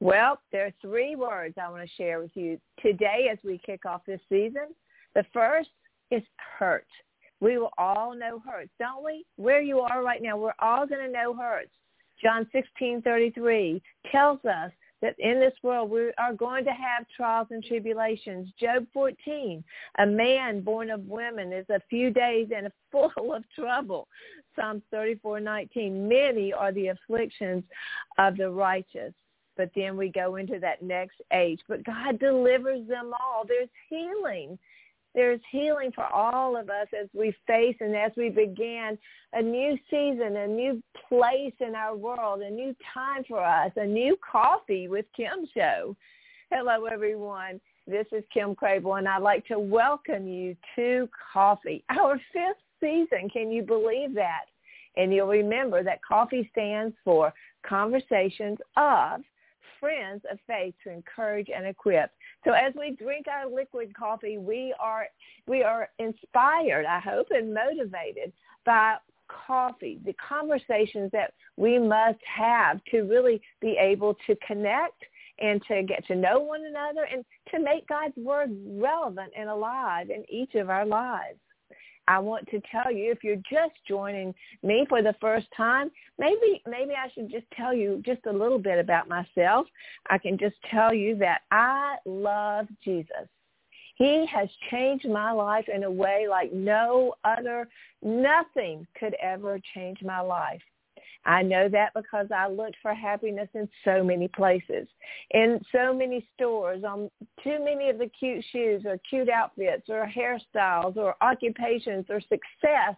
Well, there are three words I want to share with you today as we kick off this season. The first is hurt. We will all know hurts, don't we? Where you are right now, we're all going to know hurts. John 16:33 tells us that in this world we are going to have trials and tribulations. Job 14, a man born of women is a few days and full of trouble. Psalms 34:19, many are the afflictions of the righteous but then we go into that next age. But God delivers them all. There's healing. There's healing for all of us as we face and as we begin a new season, a new place in our world, a new time for us, a new coffee with Kim show. Hello, everyone. This is Kim Crabill, and I'd like to welcome you to Coffee, our fifth season. Can you believe that? And you'll remember that coffee stands for Conversations of friends of faith to encourage and equip. So as we drink our liquid coffee, we are we are inspired, I hope, and motivated by coffee, the conversations that we must have to really be able to connect and to get to know one another and to make God's word relevant and alive in each of our lives. I want to tell you if you're just joining me for the first time, maybe maybe I should just tell you just a little bit about myself. I can just tell you that I love Jesus. He has changed my life in a way like no other, nothing could ever change my life. I know that because I looked for happiness in so many places, in so many stores, on too many of the cute shoes or cute outfits or hairstyles or occupations or success.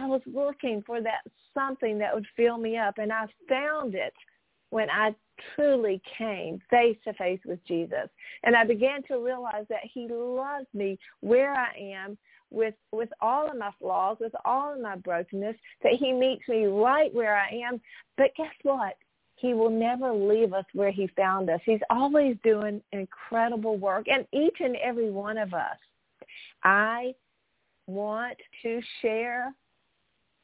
I was looking for that something that would fill me up, and I found it when I truly came face to face with Jesus. And I began to realize that he loves me where I am with with all of my flaws, with all of my brokenness, that he meets me right where I am. But guess what? He will never leave us where he found us. He's always doing incredible work, and each and every one of us. I want to share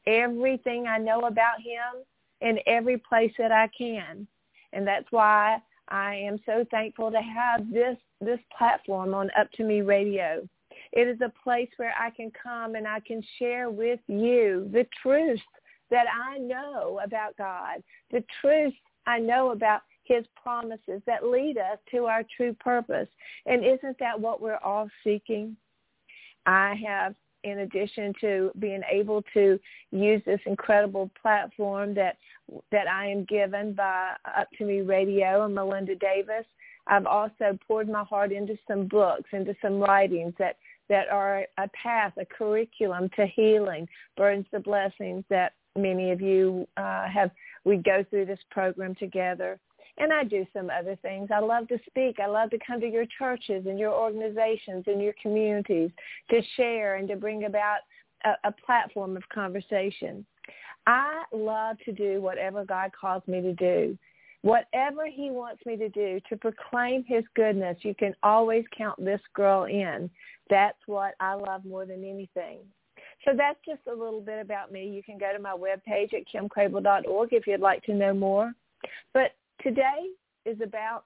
everything I know about him in every place that I can. And that's why I am so thankful to have this this platform on Up to Me Radio. It is a place where I can come and I can share with you the truth that I know about God, the truth I know about his promises that lead us to our true purpose. And isn't that what we're all seeking? I have, in addition to being able to use this incredible platform that that I am given by Up to Me Radio and Melinda Davis, I've also poured my heart into some books, into some writings that that are a path, a curriculum to healing, burdens the blessings that many of you uh, have. We go through this program together. And I do some other things. I love to speak. I love to come to your churches and your organizations and your communities to share and to bring about a, a platform of conversation. I love to do whatever God calls me to do. Whatever he wants me to do to proclaim his goodness, you can always count this girl in. That's what I love more than anything. So that's just a little bit about me. You can go to my webpage at kimcrabill.org if you'd like to know more. But today is about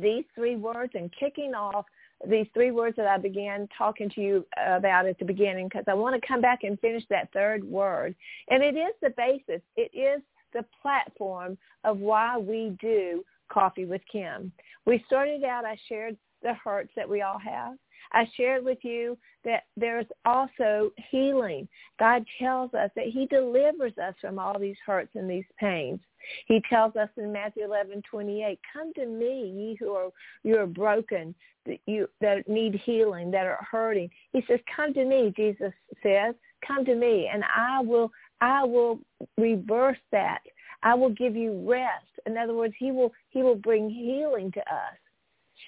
these three words and kicking off these three words that I began talking to you about at the beginning because I want to come back and finish that third word. And it is the basis. It is the platform of why we do Coffee with Kim. We started out, I shared the hurts that we all have. I shared with you that there's also healing. God tells us that he delivers us from all these hurts and these pains. He tells us in Matthew 11, 28, come to me, ye who are, you are broken, that, you, that need healing, that are hurting. He says, come to me, Jesus says, come to me, and I will, I will reverse that. I will give you rest. In other words, he will, he will bring healing to us.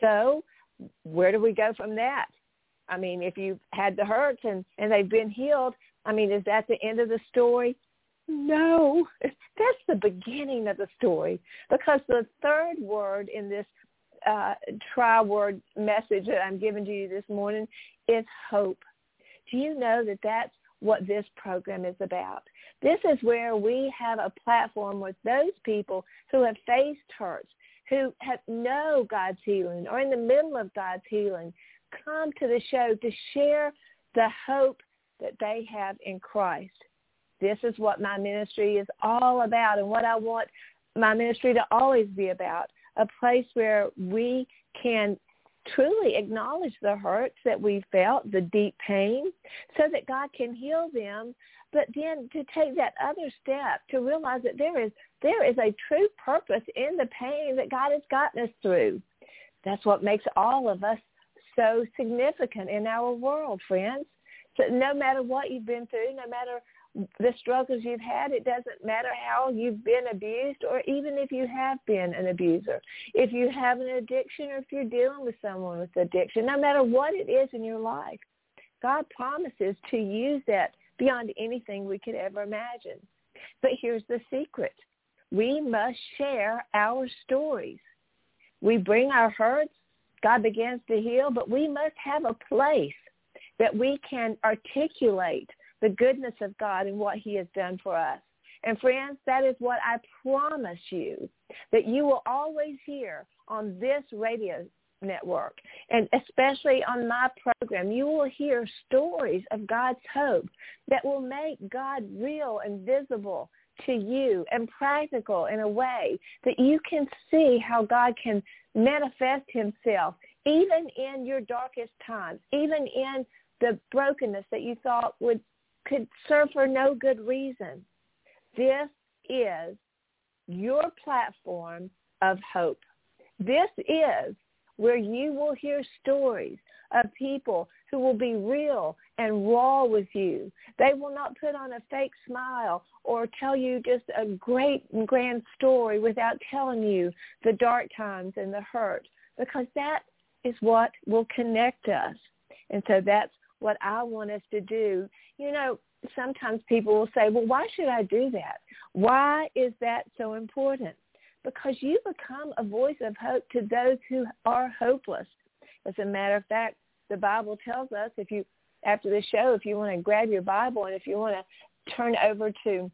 So where do we go from that? I mean, if you've had the hurts and, and they've been healed, I mean, is that the end of the story? No, that's the beginning of the story because the third word in this uh, tri-word message that I'm giving to you this morning is hope. Do you know that that's what this program is about? This is where we have a platform with those people who have faced hurts, who have know God's healing or in the middle of God's healing, come to the show to share the hope that they have in Christ. This is what my ministry is all about and what I want my ministry to always be about, a place where we can truly acknowledge the hurts that we felt, the deep pain, so that God can heal them, but then to take that other step to realize that there is there is a true purpose in the pain that God has gotten us through. That's what makes all of us so significant in our world, friends. So no matter what you've been through, no matter the struggles you've had. It doesn't matter how you've been abused or even if you have been an abuser. If you have an addiction or if you're dealing with someone with addiction, no matter what it is in your life, God promises to use that beyond anything we could ever imagine. But here's the secret. We must share our stories. We bring our hurts. God begins to heal, but we must have a place that we can articulate the goodness of God and what he has done for us. And friends, that is what I promise you, that you will always hear on this radio network and especially on my program, you will hear stories of God's hope that will make God real and visible to you and practical in a way that you can see how God can manifest himself even in your darkest times, even in the brokenness that you thought would could serve for no good reason. This is your platform of hope. This is where you will hear stories of people who will be real and raw with you. They will not put on a fake smile or tell you just a great and grand story without telling you the dark times and the hurt because that is what will connect us. And so that's what I want us to do. You know, sometimes people will say, well, why should I do that? Why is that so important? Because you become a voice of hope to those who are hopeless. As a matter of fact, the Bible tells us if you, after the show, if you want to grab your Bible and if you want to turn over to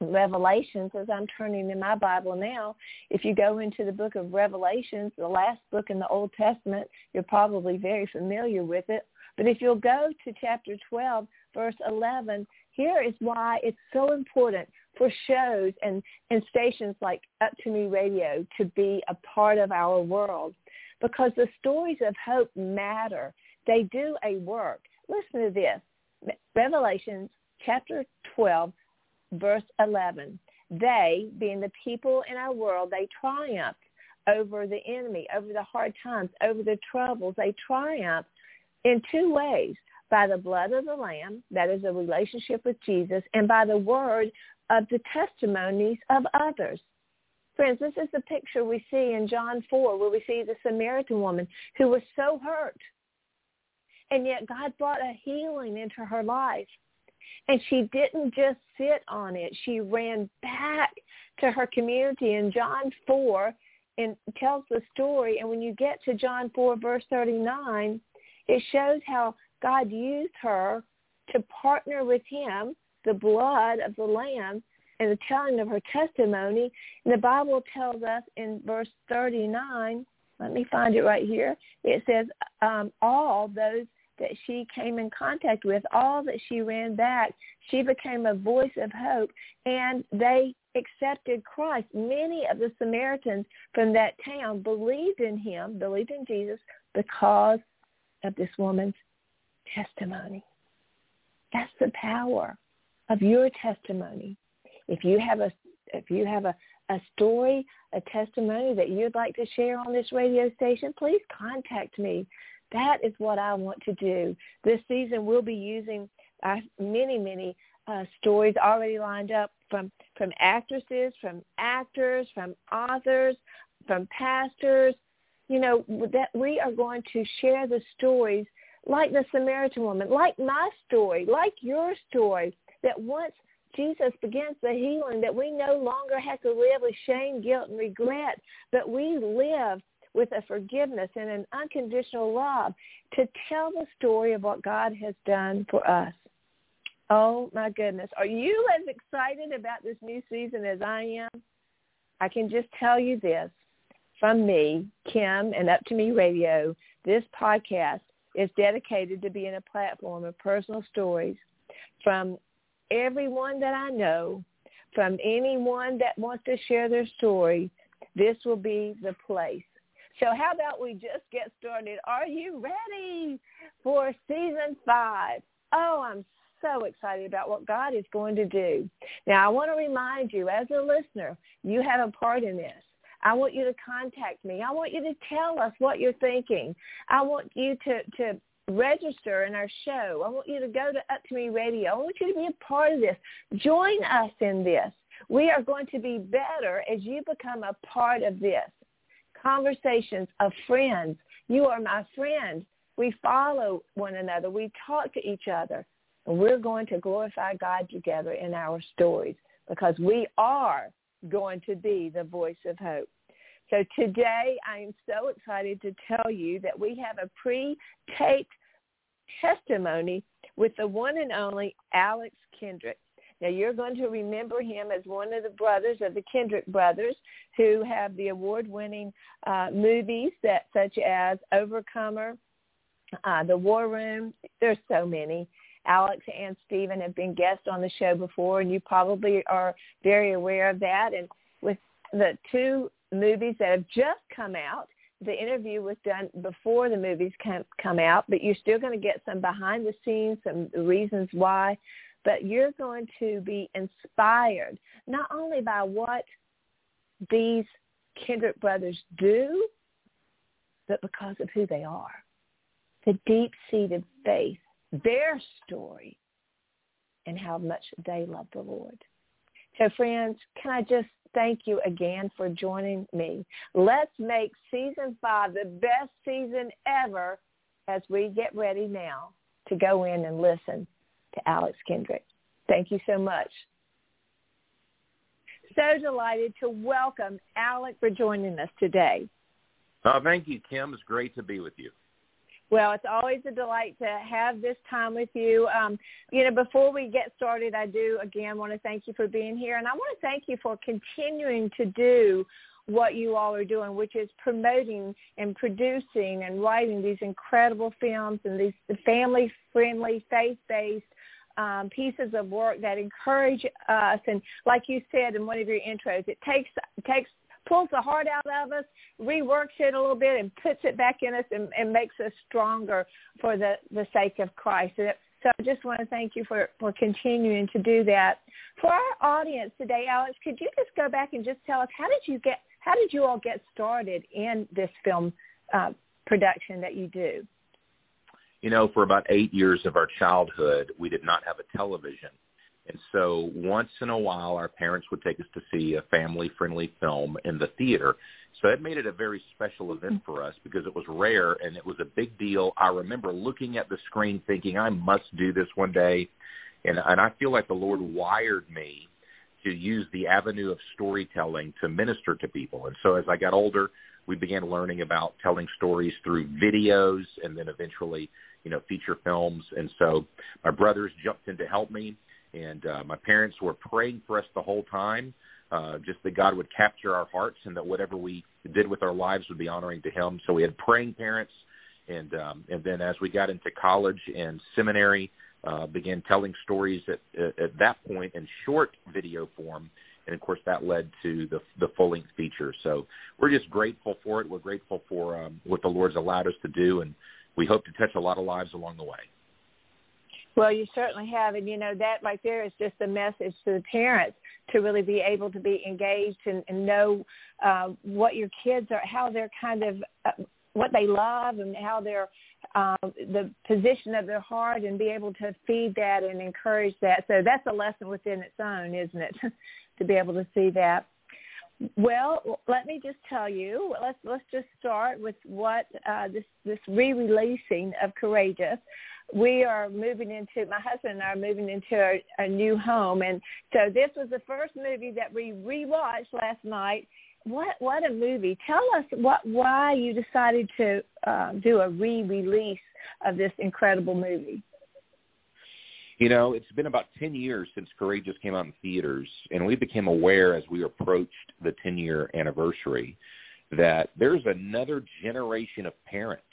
Revelations, as I'm turning in my Bible now, if you go into the book of Revelations, the last book in the Old Testament, you're probably very familiar with it. But if you'll go to chapter 12, verse 11, here is why it's so important for shows and, and stations like Up to Me Radio to be a part of our world because the stories of hope matter. They do a work. Listen to this. Revelations chapter 12, verse 11. They, being the people in our world, they triumphed over the enemy, over the hard times, over the troubles. They triumphed in two ways by the blood of the Lamb, that is a relationship with Jesus, and by the word of the testimonies of others. Friends, this is the picture we see in John 4 where we see the Samaritan woman who was so hurt. And yet God brought a healing into her life. And she didn't just sit on it. She ran back to her community And John 4 and tells the story. And when you get to John 4 verse 39, it shows how God used her to partner with him, the blood of the Lamb, and the telling of her testimony. And the Bible tells us in verse 39, let me find it right here. It says, um, all those that she came in contact with, all that she ran back, she became a voice of hope. And they accepted Christ. Many of the Samaritans from that town believed in him, believed in Jesus because of this woman's testimony. That's the power of your testimony. If you have a if you have a, a story, a testimony that you'd like to share on this radio station, please contact me. That is what I want to do. This season we'll be using uh, many, many uh, stories already lined up from from actresses, from actors, from authors, from pastors. You know that we are going to share the stories like the Samaritan woman, like my story, like your story. That once Jesus begins the healing, that we no longer have to live with shame, guilt, and regret, but we live with a forgiveness and an unconditional love to tell the story of what God has done for us. Oh my goodness. Are you as excited about this new season as I am? I can just tell you this from me, Kim, and Up to Me Radio, this podcast is dedicated to being a platform of personal stories from everyone that I know, from anyone that wants to share their story. This will be the place. So how about we just get started? Are you ready for season five? Oh, I'm so excited about what God is going to do. Now, I want to remind you, as a listener, you have a part in this. I want you to contact me. I want you to tell us what you're thinking. I want you to, to register in our show. I want you to go to Up to Me Radio. I want you to be a part of this. Join us in this. We are going to be better as you become a part of this. Conversations of friends. You are my friend. We follow one another. We talk to each other. And we're going to glorify God together in our stories because we are going to be the voice of hope. So today I am so excited to tell you that we have a pre-taped testimony with the one and only Alex Kendrick. Now you're going to remember him as one of the brothers of the Kendrick brothers who have the award-winning uh, movies that such as Overcomer, uh, The War Room. There's so many. Alex and Stephen have been guests on the show before, and you probably are very aware of that. And with the two movies that have just come out, the interview was done before the movies come, come out, but you're still going to get some behind the scenes, some reasons why. But you're going to be inspired not only by what these Kendrick brothers do, but because of who they are. The deep-seated faith their story and how much they love the Lord. So friends, can I just thank you again for joining me. Let's make season five the best season ever as we get ready now to go in and listen to Alex Kendrick. Thank you so much. So delighted to welcome Alex for joining us today. Oh, thank you, Kim. It's great to be with you. Well, it's always a delight to have this time with you. Um, you know, before we get started, I do again want to thank you for being here, and I want to thank you for continuing to do what you all are doing, which is promoting and producing and writing these incredible films and these family-friendly, faith-based um, pieces of work that encourage us. And like you said in one of your intros, it takes takes pulls the heart out of us, reworks it a little bit, and puts it back in us and, and makes us stronger for the, the sake of Christ. And So I just want to thank you for, for continuing to do that. For our audience today, Alex, could you just go back and just tell us how did you get how did you all get started in this film uh, production that you do? You know, for about eight years of our childhood, we did not have a television. And so once in a while, our parents would take us to see a family-friendly film in the theater. So it made it a very special event mm-hmm. for us because it was rare and it was a big deal. I remember looking at the screen thinking, I must do this one day. And, and I feel like the Lord wired me to use the avenue of storytelling to minister to people. And so as I got older, we began learning about telling stories through videos and then eventually, you know, feature films. And so my brothers jumped in to help me and uh, my parents were praying for us the whole time, uh, just that God would capture our hearts and that whatever we did with our lives would be honoring to Him. So we had praying parents, and um, and then as we got into college and seminary, uh, began telling stories at, at, at that point in short video form. and of course that led to the the full length feature. So we're just grateful for it. We're grateful for um, what the Lord's allowed us to do, and we hope to touch a lot of lives along the way. Well, you certainly have, and you know that right there is just a message to the parents to really be able to be engaged and, and know uh, what your kids are, how they're kind of uh, what they love, and how they're uh, the position of their heart, and be able to feed that and encourage that. So that's a lesson within its own, isn't it? to be able to see that. Well, let me just tell you. Let's let's just start with what uh, this this re-releasing of Courageous. We are moving into my husband and I are moving into a, a new home, and so this was the first movie that we rewatched last night. What what a movie! Tell us what why you decided to uh, do a re-release of this incredible movie. You know, it's been about 10 years since Courageous came out in theaters, and we became aware as we approached the 10-year anniversary that there's another generation of parents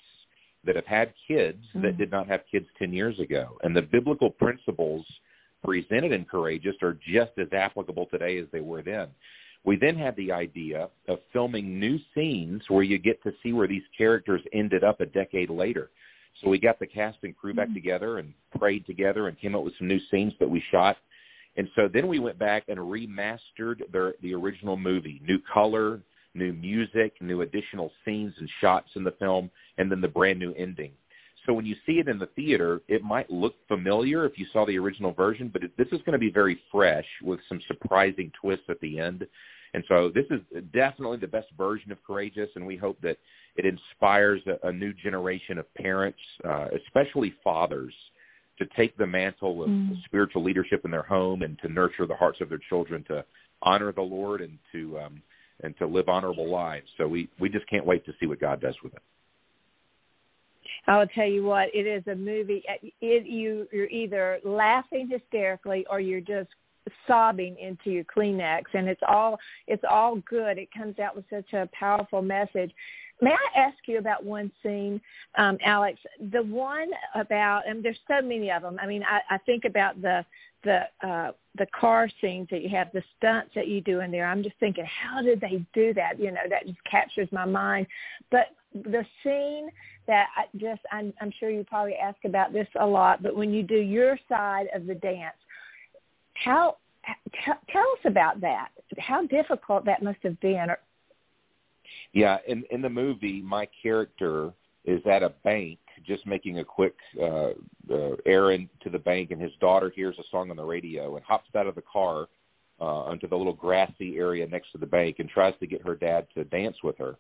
that have had kids mm-hmm. that did not have kids 10 years ago. And the biblical principles presented in Courageous are just as applicable today as they were then. We then had the idea of filming new scenes where you get to see where these characters ended up a decade later. So we got the cast and crew back mm-hmm. together and prayed together and came up with some new scenes that we shot. And so then we went back and remastered the the original movie, new color, new music, new additional scenes and shots in the film, and then the brand new ending. So when you see it in the theater, it might look familiar if you saw the original version, but it, this is going to be very fresh with some surprising twists at the end. And so this is definitely the best version of Courageous, and we hope that it inspires a, a new generation of parents, uh, especially fathers, to take the mantle of mm. spiritual leadership in their home and to nurture the hearts of their children to honor the Lord and to um, and to live honorable lives. So we we just can't wait to see what God does with it. I'll tell you what, it is a movie. It, you you're either laughing hysterically or you're just sobbing into your Kleenex, and it's all it's all good. It comes out with such a powerful message. May I ask you about one scene, um, Alex? The one about, and there's so many of them. I mean, I, I think about the the uh, the car scenes that you have, the stunts that you do in there. I'm just thinking, how did they do that? You know, that just captures my mind. But the scene that I just, I'm, I'm sure you probably ask about this a lot, but when you do your side of the dance, how t- tell us about that? How difficult that must have been, yeah, in in the movie, my character is at a bank just making a quick uh, uh, errand to the bank, and his daughter hears a song on the radio and hops out of the car uh, onto the little grassy area next to the bank and tries to get her dad to dance with her.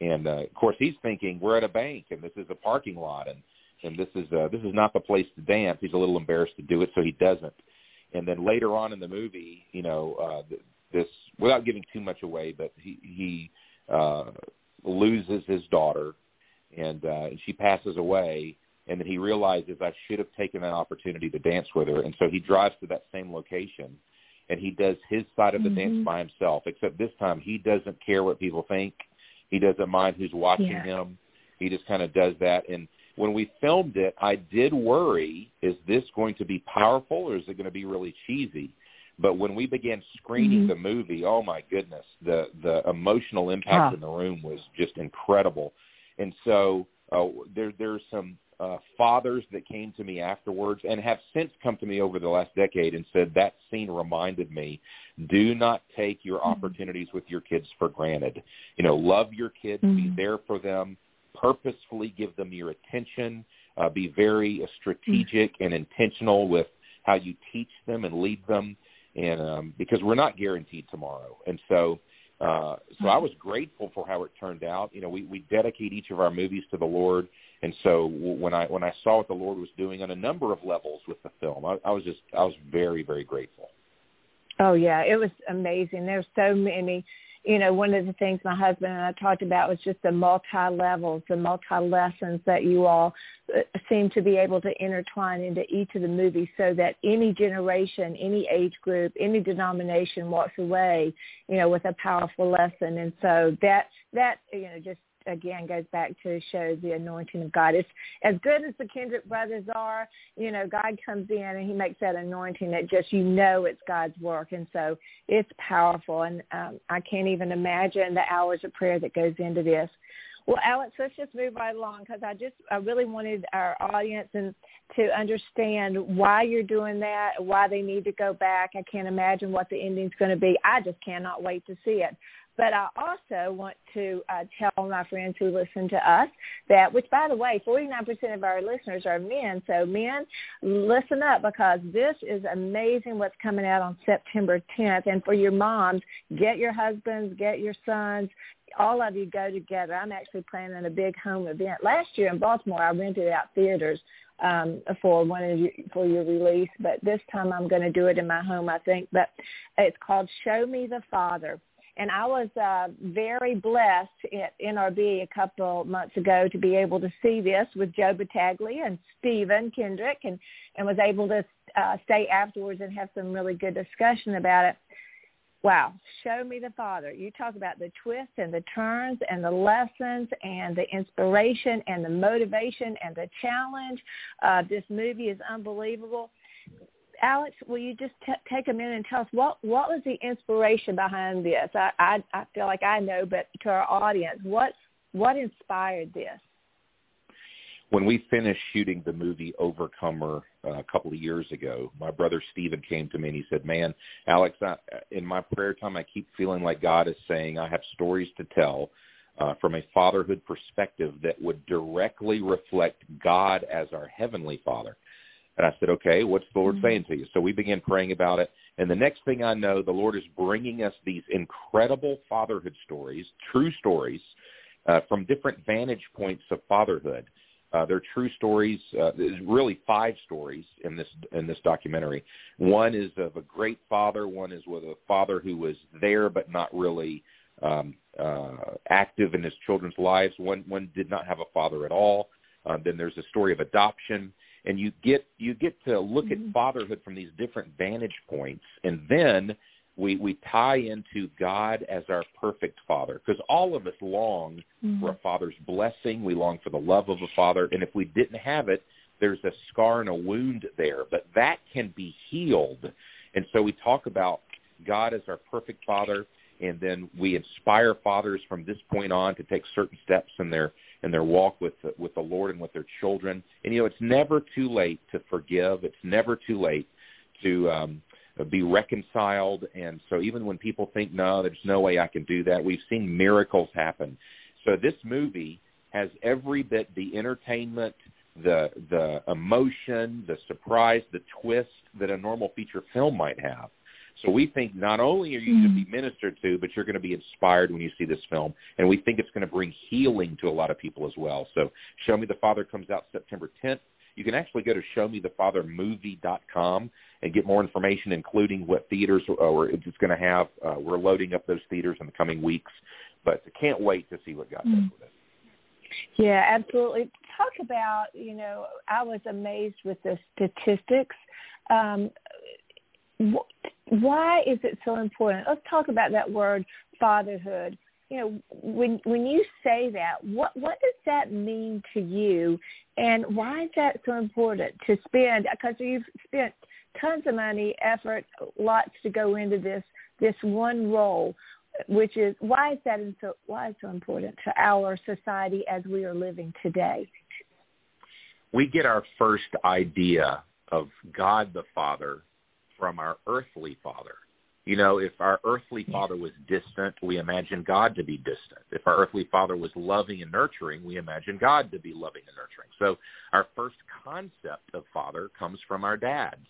And uh, of course, he's thinking we're at a bank and this is a parking lot, and and this is uh, this is not the place to dance. He's a little embarrassed to do it, so he doesn't. And then later on in the movie, you know, uh, this without giving too much away, but he he uh, loses his daughter, and uh, and she passes away. And then he realizes I should have taken that opportunity to dance with her, and so he drives to that same location, and he does his side of the mm-hmm. dance by himself. Except this time, he doesn't care what people think. He doesn't mind who's watching yeah. him. He just kind of does that. And when we filmed it, I did worry: is this going to be powerful, or is it going to be really cheesy? But when we began screening mm-hmm. the movie, oh my goodness, the the emotional impact huh. in the room was just incredible. And so uh, there there's some uh, fathers that came to me afterwards and have since come to me over the last decade and said that scene reminded me do not take your mm-hmm. opportunities with your kids for granted you know love your kids mm-hmm. be there for them purposefully give them your attention uh, be very uh, strategic mm-hmm. and intentional with how you teach them and lead them and um, because we're not guaranteed tomorrow, and so uh, so I was grateful for how it turned out. You know, we we dedicate each of our movies to the Lord, and so when I when I saw what the Lord was doing on a number of levels with the film, I, I was just I was very very grateful. Oh yeah, it was amazing. There's so many you know, one of the things my husband and I talked about was just the multi-levels, the multi-lessons that you all uh, seem to be able to intertwine into each of the movies so that any generation, any age group, any denomination walks away, you know, with a powerful lesson. And so that, that, you know, just again goes back to show the anointing of God. It's as good as the Kendrick brothers are. You know, God comes in and He makes that anointing that just you know it's God's work, and so it's powerful. And um, I can't even imagine the hours of prayer that goes into this. Well, Alex, let's just move right along because I just I really wanted our audience and to understand why you're doing that, why they need to go back. I can't imagine what the ending's going to be. I just cannot wait to see it. But I also want to uh, tell my friends who listen to us that, which by the way, 49% of our listeners are men. So men, listen up because this is amazing what's coming out on September 10th. And for your moms, get your husbands, get your sons, all of you go together. I'm actually planning a big home event. Last year in Baltimore, I rented out theaters um, for one of your, for your release, but this time I'm going to do it in my home, I think. But it's called Show Me the Father. And I was uh, very blessed at NRB a couple months ago to be able to see this with Joe Battaglia and Stephen Kendrick and, and was able to uh, stay afterwards and have some really good discussion about it. Wow, show me the Father. You talk about the twists and the turns and the lessons and the inspiration and the motivation and the challenge. Uh, this movie is unbelievable. Alex, will you just t- take a minute and tell us what what was the inspiration behind this? I, I I feel like I know, but to our audience, what what inspired this? when we finished shooting the movie Overcomer uh, a couple of years ago, my brother Stephen came to me and he said, "Man, Alex, I, in my prayer time, I keep feeling like God is saying I have stories to tell uh, from a fatherhood perspective that would directly reflect God as our heavenly Father." And I said, "Okay, what's the Lord mm-hmm. saying to you?" So we began praying about it, and the next thing I know, the Lord is bringing us these incredible fatherhood stories, true stories, uh, from different vantage points of fatherhood uh, they're true stories. Uh, there's really five stories in this in this documentary. One is of a great father. One is with a father who was there but not really um, uh, active in his children's lives. One one did not have a father at all. Uh, then there's a story of adoption, and you get you get to look mm-hmm. at fatherhood from these different vantage points, and then we we tie into God as our perfect father because all of us long mm-hmm. for a father's blessing. We long for the love of a father, and if we didn't have it, there's a scar and a wound there. But that can be healed, and so we talk about God as our perfect father, and then we inspire fathers from this point on to take certain steps in their in their walk with the, with the Lord and with their children. And you know, it's never too late to forgive. It's never too late to um, be reconciled. And so even when people think, no, there's no way I can do that, we've seen miracles happen. So this movie has every bit the entertainment, the the emotion, the surprise, the twist that a normal feature film might have. So we think not only are you mm-hmm. going to be ministered to, but you're going to be inspired when you see this film, and we think it's going to bring healing to a lot of people as well. So Show Me the Father comes out September 10th. You can actually go to showmethefathermovie.com and get more information, including what theaters uh, it's going to have. Uh, we're loading up those theaters in the coming weeks, but I can't wait to see what God does with it. Yeah, absolutely. Talk about, you know, I was amazed with the statistics. Um, why is it so important? Let's talk about that word fatherhood. You know, when when you say that, what what does that mean to you, and why is that so important to spend? Because you've spent tons of money, effort, lots to go into this this one role, which is why is that so why is so important to our society as we are living today? We get our first idea of God the Father from our earthly father. You know, if our earthly father was distant, we imagine God to be distant. If our earthly father was loving and nurturing, we imagine God to be loving and nurturing. So our first concept of father comes from our dads.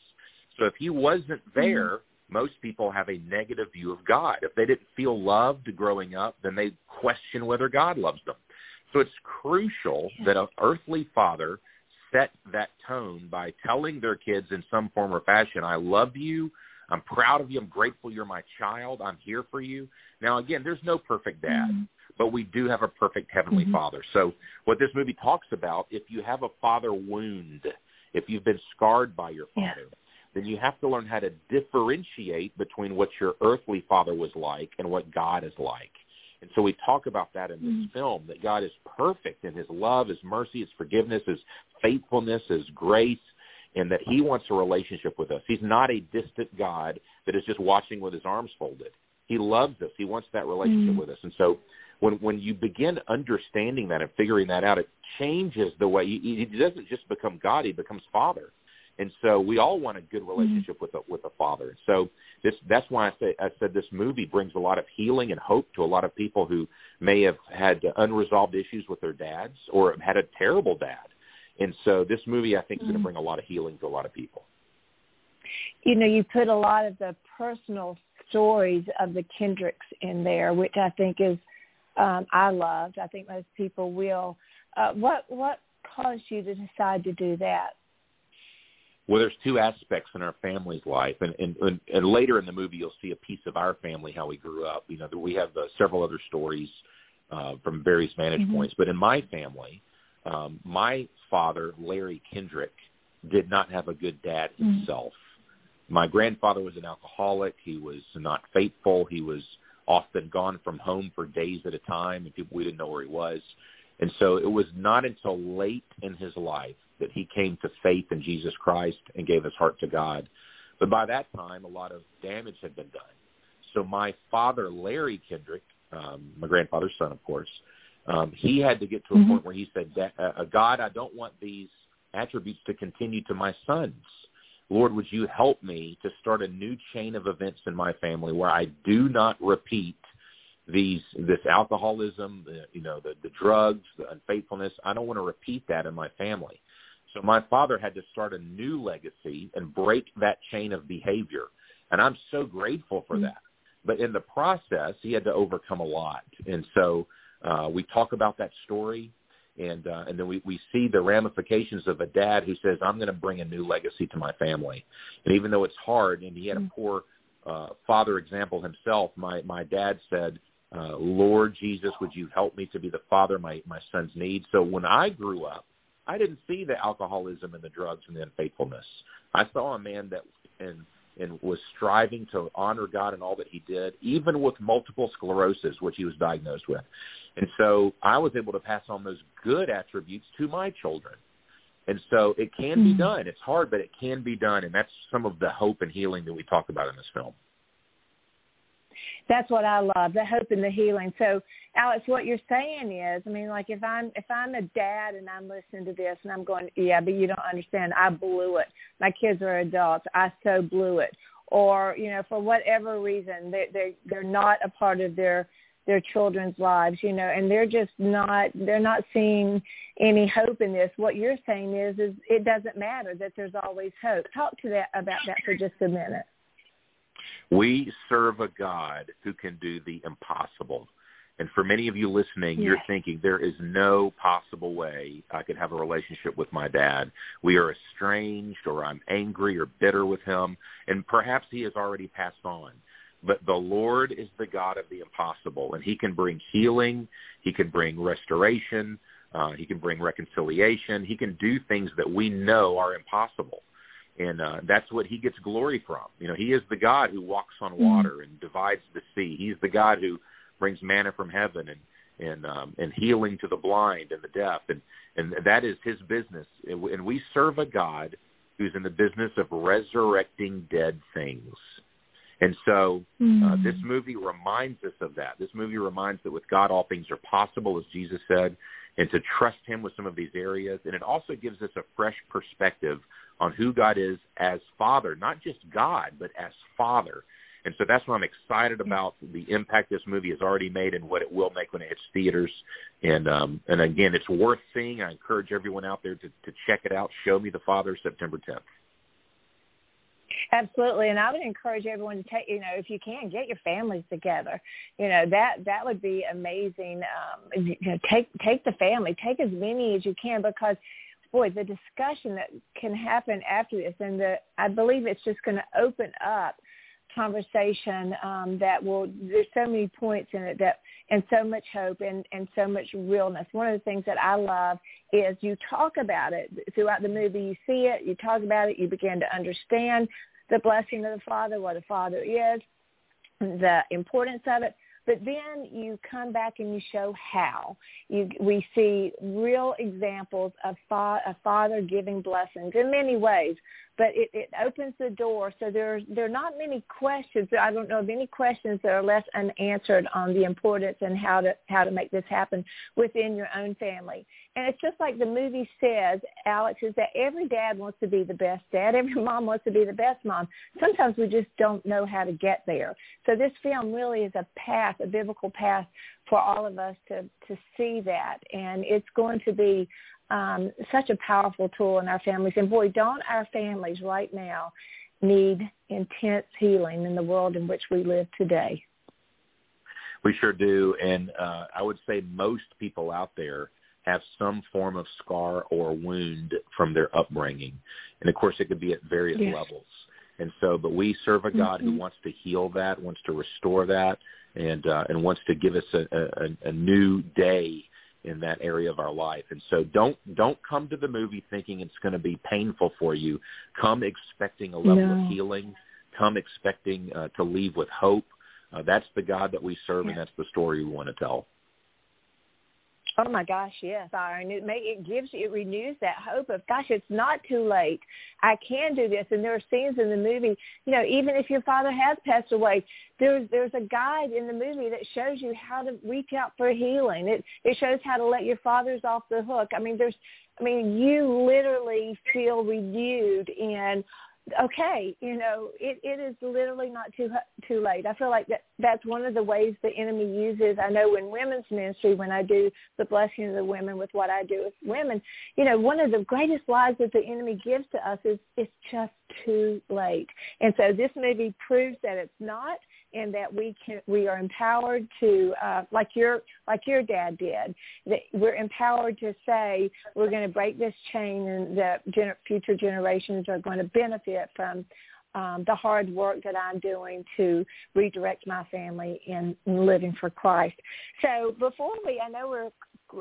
So if he wasn't there, mm-hmm. most people have a negative view of God. If they didn't feel loved growing up, then they question whether God loves them. So it's crucial that an earthly father set that tone by telling their kids in some form or fashion, I love you, I'm proud of you, I'm grateful you're my child, I'm here for you. Now again, there's no perfect dad. Mm-hmm but we do have a perfect heavenly mm-hmm. father. So what this movie talks about, if you have a father wound, if you've been scarred by your father, yeah then you have to learn how to differentiate between what your earthly father was like and what God is like. And so we talk about that in this Mm. film that God is perfect in his love, his mercy, his forgiveness, his faithfulness, his grace, and that he wants a relationship with us. He's not a distant God that is just watching with his arms folded. He loves us. He wants that relationship Mm. with us. And so when when you begin understanding that and figuring that out, it changes the way he, he doesn't just become God; he becomes Father. And so we all want a good relationship with a with a father. So this that's why I say I said this movie brings a lot of healing and hope to a lot of people who may have had unresolved issues with their dads or had a terrible dad. And so this movie I think is going to bring a lot of healing to a lot of people. You know, you put a lot of the personal stories of the Kendricks in there, which I think is um, I loved. I think most people will. Uh, what what caused you to decide to do that? Well, there's two aspects in our family's life, and, and, and, and later in the movie you'll see a piece of our family, how we grew up. You know, we have uh, several other stories uh, from various vantage Mhm. points. But in my family, um, my father, Larry Kendrick, did not have a good dad Mhm. himself. My grandfather was an alcoholic. He was not faithful. He was often gone from home for days at a time, and people we didn't know where he was. And so it was not until late in his life that he came to faith in Jesus Christ and gave his heart to God. But by that time, a lot of damage had been done. So my father, Larry Kendrick, um, my grandfather's son, of course, um, he had to get to a Mhm. point where he said, uh, God, I don't want these attributes to continue to my sons. Lord, would you help me to start a new chain of events in my family where I do not repeat these this alcoholism, the, you know, the, the drugs, the unfaithfulness. I don't want to repeat that in my family. So my father had to start a new legacy and break that chain of behavior. And I'm so grateful for that. But in the process, he had to overcome a lot. And so uh, we talk about that story, and uh, and then we, we see the ramifications of a dad who says, I'm going to bring a new legacy to my family. And even though it's hard, and he had a poor uh, father example himself, my, my dad said, uh, Lord Jesus, would you help me to be the father my, my sons need? So when I grew up, I didn't see the alcoholism and the drugs and the unfaithfulness. I saw a man that and and was striving to honor God in all that he did, even with multiple sclerosis, which he was diagnosed with. And so I was able to pass on those good attributes to my children. And so it can be Mhm. done. It's hard, but it can be done. And that's some of the hope and healing that we talk about in this film. That's what I love, the hope and the healing. So, Alex, what you're saying is, I mean, like if I'm if I'm a dad and I'm listening to this and I'm going, yeah, but you don't understand. I blew it. My kids are adults. I so blew it. Or you know, for whatever reason, they they they're not a part of their their children's lives, you know, and they're just not they're not seeing any hope in this. What you're saying is is it doesn't matter that there's always hope. Talk to that about that for just a minute. We serve a God who can do the impossible. And for many of you listening, you're thinking there is no possible way I could have a relationship with my dad. We are estranged or I'm angry or bitter with him, and perhaps he has already passed on. But the Lord is the God of the impossible, and he can bring healing, he can bring restoration, uh, he can bring reconciliation, he can do things that we know are impossible and uh, that's what he gets glory from. You know, he is the God who walks on water and divides the sea. He's the God who brings manna from heaven and and um, and healing to the blind and the deaf, and and that is his business. And we serve a God who's in the business of resurrecting dead things. And so uh, this movie reminds us of that. This movie reminds that with God all things are possible, as Jesus said, and to trust him with some of these areas. And it also gives us a fresh perspective on who God is as Father, not just God, but as Father. And so that's what I'm excited about the impact this movie has already made and what it will make when it hits theaters. And um, and again, it's worth seeing. I encourage everyone out there to, to check it out. Show Me the Father, September 10th. Absolutely, and I would encourage everyone to take, you know, if you can, get your families together. You know that that would be amazing. Um, you know, take take the family, take as many as you can, because boy, the discussion that can happen after this, and the I believe it's just going to open up conversation um, that will. There's so many points in it that, and so much hope and and so much realness. One of the things that I love is you talk about it throughout the movie. You see it, you talk about it, you begin to understand the blessing of the Father, what a Father is, the importance of it. But then you come back and you show how. You, we see real examples of fa- a father giving blessings in many ways, but it, it opens the door. So there, there are not many questions. I don't know of any questions that are left unanswered on the importance and how to how to make this happen within your own family. And it's just like the movie says, Alex, is that every dad wants to be the best dad. Every mom wants to be the best mom. Sometimes we just don't know how to get there. So this film really is a path, a biblical path for all of us to, to see that. And it's going to be um, such a powerful tool in our families. And boy, don't our families right now need intense healing in the world in which we live today. We sure do. And uh, I would say most people out there have some form of scar or wound from their upbringing. And of course, it could be at various yes. levels. And so, but we serve a God mm-hmm. who wants to heal that, wants to restore that, and uh, and wants to give us a, a, a new day in that area of our life. And so, don't don't come to the movie thinking it's going to be painful for you. Come expecting a level no. of healing. Come expecting uh, to leave with hope. Uh, that's the God that we serve, yeah. and that's the story we want to tell. Oh my gosh, yes. It may it gives it renews that hope of gosh, it's not too late. I can do this. And there are scenes in the movie, you know, even if your father has passed away, there's there's a guide in the movie that shows you how to reach out for healing. It it shows how to let your fathers off the hook. I mean, there's I mean, you literally feel renewed and okay, you know, it, it is literally not too too late. I feel like that that's one of the ways the enemy uses. I know in women's ministry, when I do the blessing of the women with what I do with women, you know, one of the greatest lies that the enemy gives to us is it's just too late. And so this movie proves that it's not and that we can we are empowered to uh, like your like your dad did that we're empowered to say we're going to break this chain and that gener- future generations are going to benefit from um, the hard work that I'm doing to redirect my family in, in living for Christ. So before we, I know we're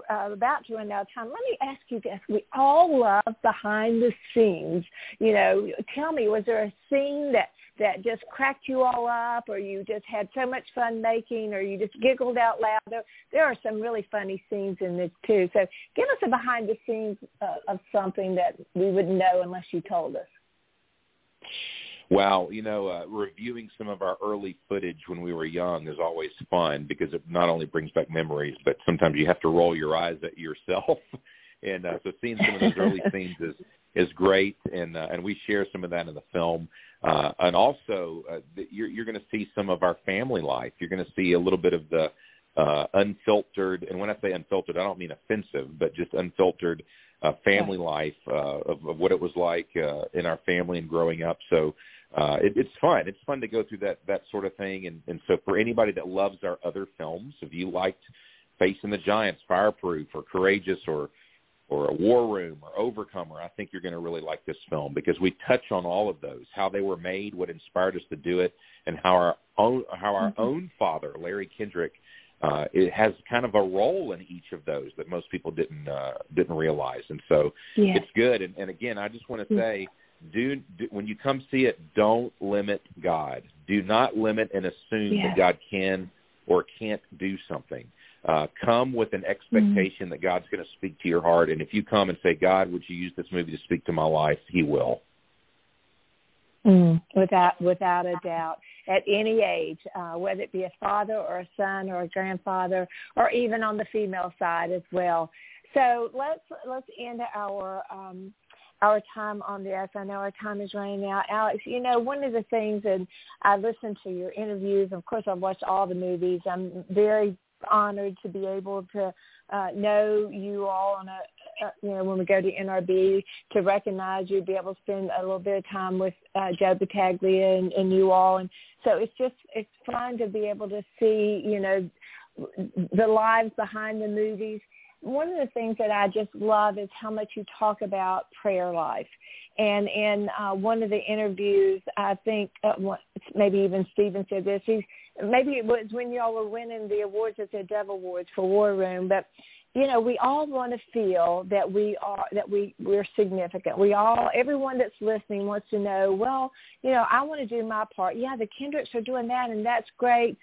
uh, about to run out of time. Let me ask you this: We all love behind the scenes. You know, tell me, was there a scene that that just cracked you all up, or you just had so much fun making, or you just giggled out loud? There, there are some really funny scenes in this too. So, give us a behind the scenes uh, of something that we wouldn't know unless you told us. Well, you know, uh, reviewing some of our early footage when we were young is always fun because it not only brings back memories, but sometimes you have to roll your eyes at yourself. and uh, so seeing some of those early scenes is is great, and uh, and we share some of that in the film. Uh, and also, uh, you're you're going to see some of our family life. You're going to see a little bit of the uh, unfiltered, and when I say unfiltered, I don't mean offensive, but just unfiltered uh, family life uh, of, of what it was like uh, in our family and growing up. So uh, it, it's fun. It's fun to go through that that sort of thing. And, and so for anybody that loves our other films, if you liked Facing the Giants, Fireproof, or Courageous, or or a War Room or Overcomer, I think you're going to really like this film because we touch on all of those, how they were made, what inspired us to do it, and how our own how our mm-hmm. own father, Larry Kendrick, uh, it has kind of a role in each of those that most people didn't uh, didn't realize, and so it's good. And, and again, I just want to mm-hmm. say, do, do when you come see it, don't limit God. Do not limit and assume that God can or can't do something. Uh, come with an expectation mm-hmm. that God's going to speak to your heart, and if you come and say, "God, would you use this movie to speak to my life?" He will. Mm, without without a doubt, at any age, uh, whether it be a father or a son or a grandfather, or even on the female side as well. So let's let's end our um, our time on this. I know our time is running out. Alex, you know, one of the things, and I listened to your interviews. Of course, I've watched all the movies. I'm very honored to be able to uh, know you all on a, uh, you know, when we go to NRB to recognize you, be able to spend a little bit of time with uh, Joe Battaglia and, and you all. And so it's just, it's fun to be able to see, you know, the lives behind the movies. One of the things that I just love is how much you talk about prayer life. And in uh, one of the interviews, I think uh, maybe even Stephen said this. He's maybe it was when y'all were winning the awards at the Dove Awards for War Room, but you know, we all want to feel that we are that we we're significant. We all everyone that's listening wants to know, well, you know, I want to do my part. Yeah, the Kendricks are doing that and that's great,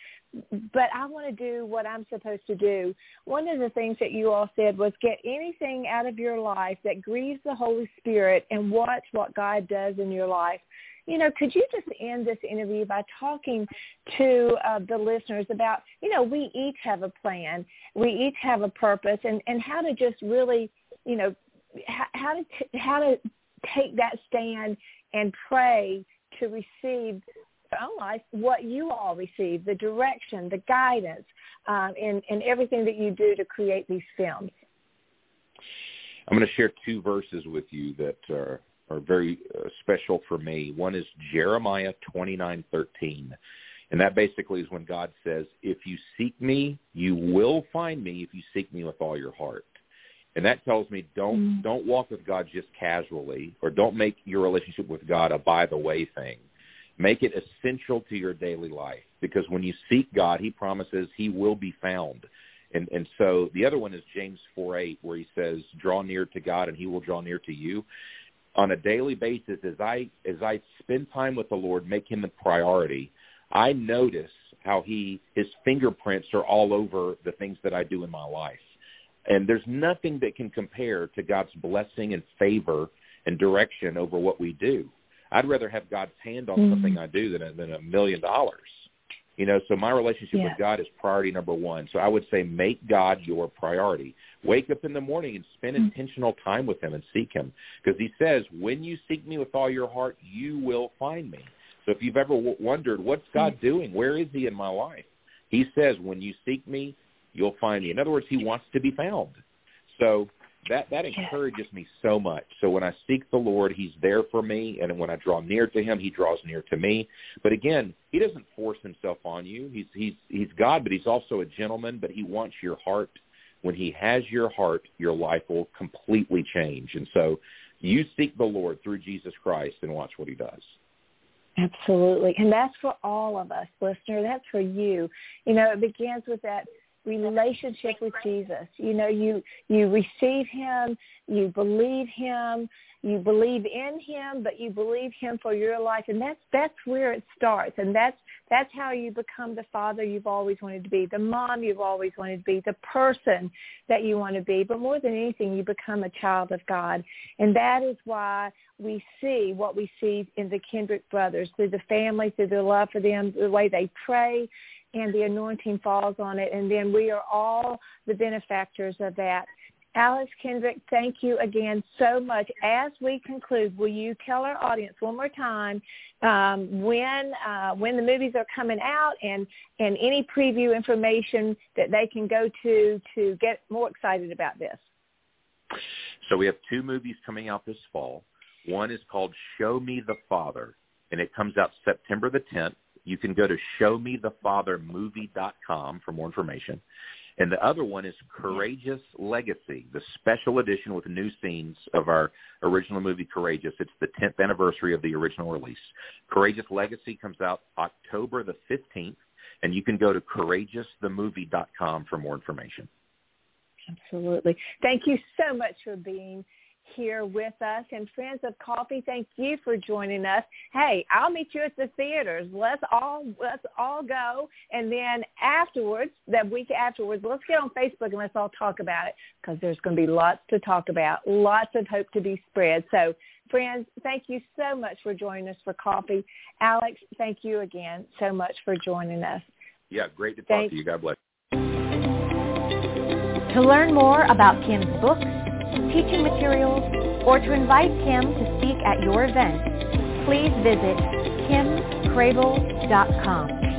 but I want to do what I'm supposed to do. One of the things that you all said was get anything out of your life that grieves the Holy Spirit and watch what God does in your life you know, could you just end this interview by talking to uh, the listeners about, you know, we each have a plan, we each have a purpose, and and how to just really, you know, how, to t- how to take that stand and pray to receive own life what you all receive, the direction, the guidance, um, and, and everything that you do to create these films. I'm going to share two verses with you that are are very uh, special for me. One is Jeremiah 29:13. And that basically is when God says, if you seek me, you will find me if you seek me with all your heart. And that tells me don't mm. don't walk with God just casually or don't make your relationship with God a by the way thing. Make it essential to your daily life because when you seek God, he promises he will be found. And and so the other one is James 4:8 where he says, "Draw near to God and he will draw near to you." On a daily basis as I as I spend time with the Lord, make him the priority, I notice how he his fingerprints are all over the things that I do in my life. And there's nothing that can compare to God's blessing and favor and direction over what we do. I'd rather have God's hand on mm-hmm. something I do than a, than a million dollars. You know, so my relationship yeah. with God is priority number one. So I would say make God your priority. Wake up in the morning and spend mm-hmm. intentional time with him and seek him. Because he says, when you seek me with all your heart, you will find me. So if you've ever w- wondered, what's God mm-hmm. doing? Where is he in my life? He says, when you seek me, you'll find me. In other words, he wants to be found. So that that encourages me so much. So when I seek the Lord, He's there for me, and when I draw near to Him, He draws near to me. But again, He doesn't force Himself on you. He's He's He's God, but He's also a gentleman. But He wants your heart. When He has your heart, your life will completely change. And so, you seek the Lord through Jesus Christ, and watch what He does. Absolutely. And that's for all of us, listener. That's for you. You know, it begins with that relationship with Jesus. You know, you you receive him, you believe him, you believe in him, but you believe him for your life and that's that's where it starts. And that's that's how you become the father you've always wanted to be, the mom you've always wanted to be, the person that you want to be. But more than anything, you become a child of God. And that is why we see what we see in the Kendrick brothers through the family, through the love for them, the way they pray and the anointing falls on it. And then we are all the benefactors of that. Alex Kendrick, thank you again so much. As we conclude, will you tell our audience one more time um, when uh, when the movies are coming out and and any preview information that they can go to to get more excited about this? So we have two movies coming out this fall. One is called Show Me the Father, and it comes out September the 10th. You can go to showmethefathermovie.com for more information. And the other one is Courageous Legacy, the special edition with new scenes of our original movie Courageous. It's the 10th anniversary of the original release. Courageous Legacy comes out October the 15th, and you can go to courageousthemovie.com for more information. Absolutely. Thank you so much for being here with us. And Friends of Coffee, thank you for joining us. Hey, I'll meet you at the theaters. Let's all let's all go, and then afterwards, that week afterwards, let's get on Facebook and let's all talk about it because there's going to be lots to talk about, lots of hope to be spread. So. Friends, thank you so much for joining us for coffee. Alex, thank you again so much for joining us. Yeah, great to talk Thanks. to you. God bless. To learn more about Kim's books, teaching materials, or to invite Kim to speak at your event, please visit kimcrabill.com.